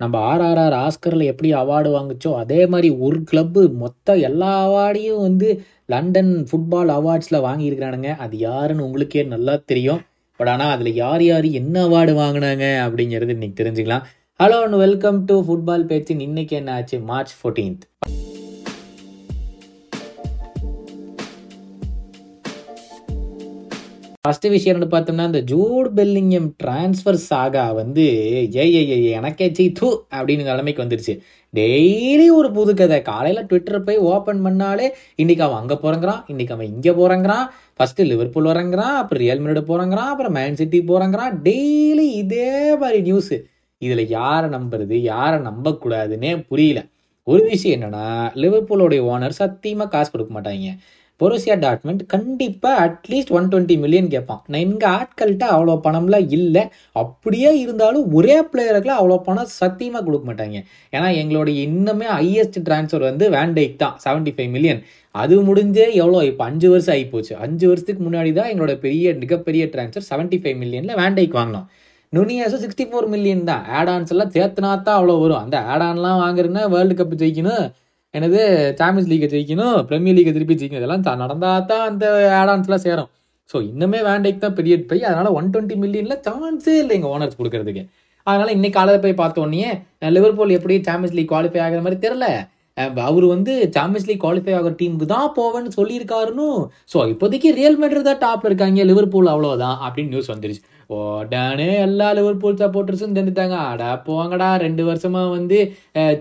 நம்ம ஆர்ஆர்ஆர் ஆஸ்கரில் எப்படி அவார்டு வாங்குச்சோ அதே மாதிரி ஒரு கிளப்பு மொத்த எல்லா அவார்டையும் வந்து லண்டன் ஃபுட்பால் அவார்ட்ஸில் வாங்கியிருக்கிறானுங்க. அது யாருன்னு உங்களுக்கே நல்லா தெரியும். பட் ஆனால் அதில் யார் யார் என்ன அவார்டு வாங்கினாங்க அப்படிங்கிறது இன்னைக்கு தெரிஞ்சுக்கலாம். Hello and welcome to football பேச்சின் இன்னைக்கு என்ன ஆச்சு? மார்ச் ஃபோர்டீன்த் ஃபர்ஸ்ட் விஷயம் என்ன பார்த்தோம்னா இந்த ஜூட் பெல்லிங்கம் டிரான்ஸ்ஃபர் சாகா வந்து ஏ ஏ ஏ எனக்கே சி தூ அப்படின்னு நிலைமைக்கு வந்துருச்சு. டெய்லி ஒரு புது கதை. காலையில் ட்விட்டர் போய் ஓப்பன் பண்ணாலே இன்னைக்கு அவன் அங்கே போகிறங்கிறான் இன்னைக்கு அவன் இங்கே போகிறங்கிறான் ஃபஸ்ட்டு லிவர்பூல் வரங்கிறான் அப்புறம் ரியல் மினிட் போகிறங்கிறான் அப்புறம் மேன் சிட்டி போகிறங்கிறான் டெய்லி இதே மாதிரி நியூஸு இதில் யாரை நம்புறது யாரை நம்பக்கூடாதுன்னே புரியல. ஒரு விஷயம் என்னன்னா லிவர்பூலோடைய ஓனர் சத்தியமாக காசு கொடுக்க மாட்டாங்க. பொருசியா டாட்மெண்ட் கண்டிப்பாக at least one twenty million கேட்பான் நான் எங்கள் ஆட்கள்கிட்ட அவ்வளோ பணம்லாம் இல்லை. அப்படியே இருந்தாலும் ஒரே பிளேயருக்குலாம் அவ்வளோ பணம் சத்தியமாக கொடுக்க மாட்டாங்க. ஏன்னா எங்களுடைய இன்னுமே ஹையஸ்ட் ட்ரான்ஸ்ஃபர் வந்து வேண்டைக் தான். செவன்ட்டி ஃபைவ் மில்லியன் அது முடிஞ்சே எவ்வளோ? இப்போ அஞ்சு வருஷம் ஆகி போச்சு அஞ்சு வருஷத்துக்கு முன்னாடி தான் எங்களோட பெரிய மிகப்பெரிய ட்ரான்ஸ்ஃபர் செவன்ட்டி ஃபைவ் மில்லியனில் வேண்டைக்கு வாங்கினோம். நுனியாஸும் சிக்ஸ்டி ஃபோர் மில்லியன் தான். ஆடான்ஸ் எல்லாம் சேர்த்துனா தான் அவ்வளோ வரும். அந்த ஆடான்லாம் வாங்குறதுன்னா வேர்ல்டு கப் ஜெயிக்கணும். எனது சாம்பியன்ஸ் லீக்கை ஜெயிக்கணும் பிரீமியர் லீக்கை திருப்பி ஜெயிக்கணும் இதெல்லாம் நடந்தால் தான் அந்த ஆடான்ஸ்லாம் சேரும். ஸோ இன்னுமே வேண்டைக்கு தான் பெரிய பை அதனால் ஒன் டுவெண்ட்டி மில்லியனில் சான்ஸே இல்லை எங்கள் ஓனர்ஸ் கொடுக்கறதுக்கு. அதனால் இன்னைக்கு காலையில் போய் பார்த்தோன்னே லிவர்பூல் எப்படி சாம்பியன்ஸ் லீக் குவாலிஃபை ஆகிற மாதிரி தெரில அவர் வந்து சாம்பியன்ஸ் லீக் குவாலிஃபை ஆகிற டீமுக்கு தான் போவேன்னு சொல்லியிருக்காருன்னு. ஸோ இப்போதைக்கு ரியல் மேட்ரு தான் டாப்பில் இருக்காங்க லிவர்பூல் அவ்வளோதான் அப்படின்னு நியூஸ் வந்துருச்சு. உடனே எல்லா லிவர்பூல் சப்போர்ட்டர்ஸும் தந்துட்டாங்க அடா போங்கடா ரெண்டு வருஷமா வந்து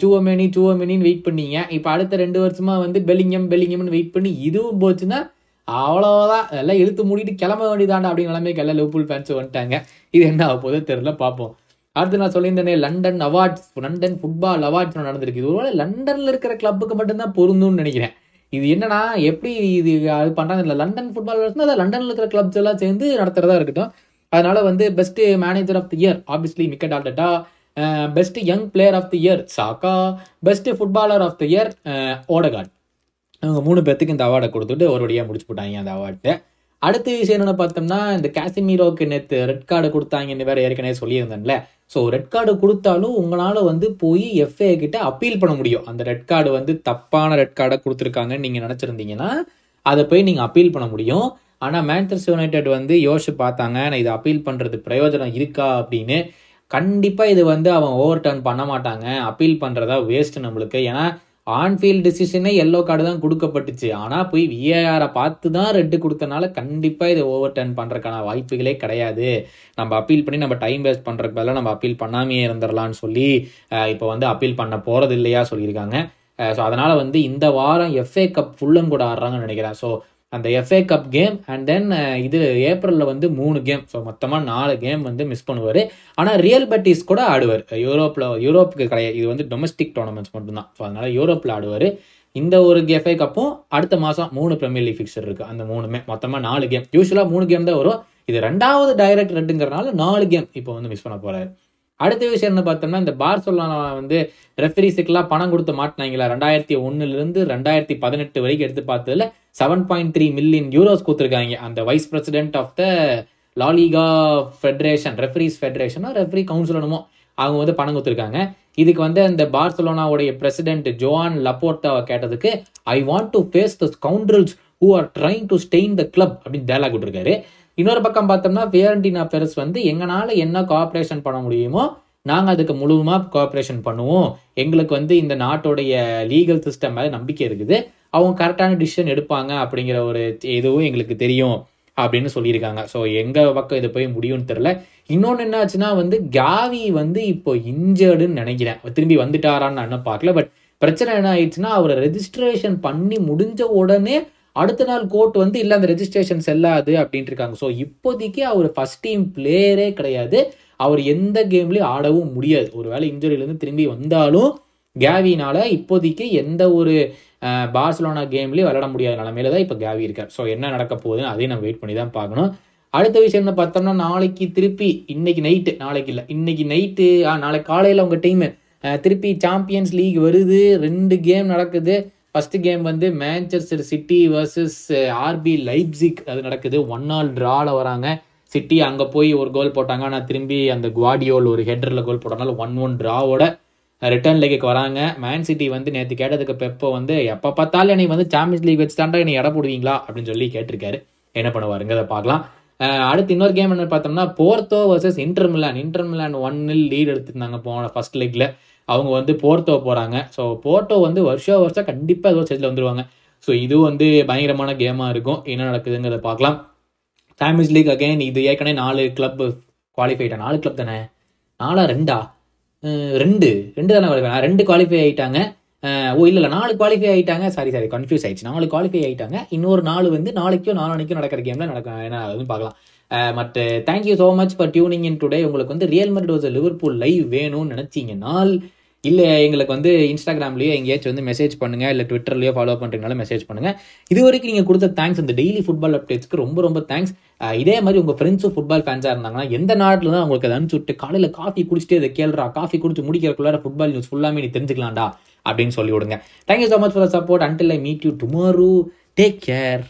சூவமேனி சூவமேனின்னு வெயிட் பண்ணீங்க. இப்போ அடுத்த ரெண்டு வருஷமா வந்து பெலிங்கம் பெலிங்கம்னு வெயிட் பண்ணி இதுவும் போச்சுன்னா அவ்வளோதான் எல்லாம் இழுத்து மூடிட்டு கிளம்ப வேண்டியதாண்டா அப்படின்னு நிலைமைக்கு எல்லாம் லிவர்பூல் ஃபேன்ஸ் வந்துட்டாங்க. இது என்ன ஆக போதோ தெரியல பார்ப்போம். அடுத்து நான் சொல்லியிருந்தேனே London awards London football awards நடந்திருக்கு. இது ஒருவேளை லண்டனில் இருக்கிற கிளப்புக்கு மட்டும்தான் பொருந்தும்னு நினைக்கிறேன். இது என்னன்னா எப்படி இது அது பண்றாங்க இல்லை லண்டன் ஃபுட்பால் அதை லண்டன்ல இருக்கிற கிளப்ஸ் எல்லாம் சேர்ந்து நடத்துறதா இருக்கட்டும். அதனால வந்து best manager of the year obviously மிக்கட் Dalda best young player of the year Saka best footballer of the year Odegaard அவங்க மூணு பேர்த்துக்கு இந்த அவார்டை கொடுத்துட்டு ஒரு வழியாக முடிச்சு போட்டாங்க அந்த அவார்ட்டை அடுத்த விஷயம் என்னென்னு பார்த்தோம்னா இந்த காசிமீரோக்கு நேற்று ரெட் கார்டு கொடுத்தாங்கன்னு வேற ஏற்கனவே சொல்லியிருந்தேன்ல. ஸோ ரெட் கார்டு கொடுத்தாலும் உங்களால் வந்து போய் எஃப்ஏ கிட்ட அப்பீல் பண்ண முடியும். அந்த ரெட் கார்டு வந்து தப்பான ரெட் கார்டை கொடுத்துருக்காங்கன்னு நீங்கள் நினச்சிருந்தீங்கன்னா அதை போய் நீங்கள் அப்பீல் பண்ண முடியும். ஆனால் மேன்செஸ்டர் யுனைடெட் வந்து யோசிச்சு பார்த்தாங்க நான் இதை அப்பீல் பண்ணுறது பிரயோஜனம் இருக்கா அப்படின்னு. கண்டிப்பாக இது வந்து அவன் ஓவர் டர்ன் பண்ண மாட்டாங்க. அப்பீல் பண்ணுறதா வேஸ்ட் நம்மளுக்கு. ஏன்னா ஆன்ஃபீல்ட் டிசிஷனே எல்லோ கார்டு தான் கொடுக்கப்பட்டுச்சு. ஆனால் போய் விஏஆரை பார்த்து தான் ரெட்டு கொடுத்தனால கண்டிப்பாக இதை ஓவர் டர்ன் பண்ணுறதுக்கான வாய்ப்புகளே கிடையாது. நம்ம அப்பீல் பண்ணி நம்ம டைம் வேஸ்ட் பண்ணுறதுக்கு பதிலாக நம்ம அப்பீல் பண்ணாமையே இருந்துடலாம்னு சொல்லி இப்போ வந்து அப்பீல் பண்ண போகிறது இல்லையா சொல்லியிருக்காங்க ஸோ அதனால் வந்து இந்த வாரம் எஃப்ஏ கப் ஃபுல்லும் கூட ஆடுறாங்கன்னு நினைக்கிறேன். ஸோ அந்த FA cup game and then இது ஏப்ரலில் வந்து மூணு கேம் ஸோ மொத்தமாக நாலு கேம் வந்து மிஸ் பண்ணுவார். ஆனால் ரியல் பெட்டிஸ் கூட ஆடுவார். யூரோப்பில் யூரோப்புக்கு கிடையாது. இது வந்து டொமஸ்டிக் டோர்னமெண்ட்ஸ் மட்டும்தான். ஸோ அதனால் யூரோப்பில் ஆடுவார். இந்த ஒரு எஃப்ஏ கப்பும் அடுத்த மாதம் மூணு ப்ரீமியர் லீக் ஃபிக்சர் இருக்குது அந்த மூணுமே. மொத்தமாக நாலு கேம் யூஸ்வலாக மூணு கேம் தான் வரும். இது ரெண்டாவது டைரக்ட் ரெட்டுங்கிறனால நாலு கேம் இப்போ வந்து மிஸ் பண்ண போகிறாரு அடுத்த விஷயம் என்ன பார்த்தோம்னா இந்த பார்சலோனா வந்து ரெஃபரிஸுக்கெல்லாம் பணம் கொடுத்து மாட்டினாங்களா? ரெண்டாயிரத்தி ஒன்னுலேருந்து ரெண்டாயிரத்தி பதினெட்டு வரைக்கும் எடுத்து பார்த்ததுல seven point three million euros கொடுத்துருக்காங்க. அந்த vice president of the La Liga federation referees ஃபெடரேஷனோ referee கவுன்சிலனுமோ அவங்க வந்து பணம் கொடுத்துருக்காங்க. இதுக்கு வந்து அந்த பார்சலோனாவுடைய பிரசிடென்ட் ஜோவான் லப்போர்ட்டாவை கேட்டதுக்கு I want to face the scoundrels who are trying to stain the club அப்படின்னு டேலாக் விட்டுருக்காரு. இன்னொரு பக்கம் பார்த்தோம்னா ஃபியரண்டினா பெருஸ் வந்து எங்களால் என்ன கோஆப்ரேஷன் பண்ண முடியுமோ நாங்கள் அதுக்கு முழுவதுமாக கோஆப்ரேஷன் பண்ணுவோம். எங்களுக்கு வந்து இந்த நாட்டோடைய லீகல் சிஸ்டம் மேலே நம்பிக்கை இருக்குது. அவங்க கரெக்டான டிசிஷன் எடுப்பாங்க அப்படிங்கிற ஒரு இதுவும் எங்களுக்கு தெரியும் அப்படின்னு சொல்லியிருக்காங்க. ஸோ எங்கள் பக்கம் இது போய் முடியும்னு தெரில இன்னொன்று என்ன ஆச்சுன்னா வந்து காவி வந்து இப்போ இன்ஜர்டுன்னு நினைக்கிறேன். திரும்பி வந்துட்டாரான்னு நான் இன்னும் பார்க்கல. பட் பிரச்சனை என்ன ஆயிடுச்சுன்னா அவரை ரெஜிஸ்ட்ரேஷன் பண்ணி முடிஞ்ச உடனே அடுத்த நாள் கோர்ட் வந்து இல்லை அந்த ரெஜிஸ்ட்ரேஷன் செல்லாது அப்படின்ட்டு இருக்காங்க. ஸோ இப்போதைக்கு அவர் ஃபர்ஸ்ட் டீம் பிளேயரே கிடையாது. அவர் எந்த கேம்லேயும் ஆடவும் முடியாது. ஒருவேளை இன்ஜுரியிலேருந்து திரும்பி வந்தாலும் கேவினால இப்போதைக்கு எந்த ஒரு பார்சலோனா கேம்லேயும் விளையாட முடியாத நிலமையில தான் இப்போ கேவி இருக்கார். ஸோ என்ன நடக்க போகுதுன்னு அதையும் நம்ம வெயிட் பண்ணி தான் பார்க்கணும். அடுத்த விஷயம் என்ன பார்த்தோம்னா நாளைக்கு திருப்பி இன்னைக்கு நைட்டு நாளைக்கு இல்லை இன்னைக்கு நைட்டு நாளைக்கு காலையில் உங்கள் டீம் திருப்பி சாம்பியன்ஸ் லீக் வருது ரெண்டு கேம் நடக்குது. ஃபஸ்ட்டு கேம் வந்து Manchester City versus RB Leipzig அது நடக்குது. ஒன் நாள் ட்ராவில் வராங்க. சிட்டி அங்கே போய் ஒரு கோல் போட்டாங்க. ஆனால் திரும்பி அந்த குவாடியோல் ஒரு ஹெட்ரில் கோல் போட்டனால ஒன் ஒன் ட்ராவோட ரிட்டர்ன் லீக்கு வராங்க. மேன் சிட்டி வந்து நேற்று கேட்டதுக்கு பெப்போ வந்து எப்போ பார்த்தாலும் என்னை வந்து சாம்பியன்ஸ் லீக் வச்சு தாண்டா என்னை இட போடுவீங்களா? அப்படின்னு சொல்லி கேட்டிருக்காரு. என்ன பண்ணுவாருங்க? அதை பார்க்கலாம். Uh, அடுத்து இன்னொரு கேம் என்ன பார்த்தோம்னா Porto versus Inter Milan Inter Milan ஒன்னில் லீட் எடுத்திருந்தாங்க போன ஃபர்ஸ்ட் லீக்ல அவங்க வந்து போர்த்தோ போகிறாங்க ஸோ போர்ட்டோ வந்து வருஷம் வருஷம் கண்டிப்பாக ஏதோ ஸ்டேஜில் வந்துடுவாங்க ஸோ இது வந்து பயங்கரமான கேமாக இருக்கும். என்ன நடக்குதுங்கிறத பார்க்கலாம். சாம்பியன்ஸ் லீக் அகைன் இது ஏற்கனவே நாலு கிளப் குவாலிஃபை ஆயிட்டாங்க நாலு கிளப் தானே? நாலா ரெண்டா? ரெண்டு. ரெண்டு தானே குவாலிஃபை ரெண்டு குவாலிஃபை ஆகிட்டாங்க ஓ இல்லை இல்லை நாலு குவாலிஃபை ஆகிட்டாங்க சாரி சாரி கன்ஃபியூஸ் ஆயிடுச்சு. நாலு குவாலிஃபை ஆகிட்டாங்க இன்னொரு நாலு வந்து நாளைக்கும் நாளானிக்கும் நடக்கிற கேமில் நடக்கும். என்ன அதுவும் பார்க்கலாம். மற்ற thank you so much for tuning in today உங்களுக்கு வந்து ரியல் டோஸ் லிவர்பூல் லைவ் வேணும்னு நினச்சிங்கன்னா இல்லை எங்களுக்கு வந்து இன்ஸ்டாகிராம்லேயோ எங்கேயாச்சும் வந்து மெசேஜ் பண்ணுங்கள் இல்லை ட்விட்டர்லேயோ ஃபாலோ பண்ணுறீங்களா மெசேஜ் பண்ணுங்கள் இது வரைக்கும் நீங்கள் கொடுத்த தேங்க்ஸ் இந்த டெய்லி ஃபுட்பால் அப்டேட்ஸ்க்கு ரொம்ப ரொம்ப தேங்க்ஸ் இதே மாதிரி உங்கள் ஃப்ரெண்ட்ஸும் ஃபுட்பால் ஃபேன்ஸாக இருந்தாங்கன்னா எந்த நாட்டில் தான் உங்களுக்கு அதை அனுப்பிச்சு விட்டு காலையில் காஃபி குடிச்சிட்டு இதை கேள்றா காஃபி குடிச்சு முடிக்கிறக்குள்ளார ஃபுட்பால் நியூஸ் ஃபுல்லாமே நீ தெரிஞ்சுக்கலாம்டா அப்படின்னு சொல்லி விடுங்க thank you so much for support until I meet you tomorrow take care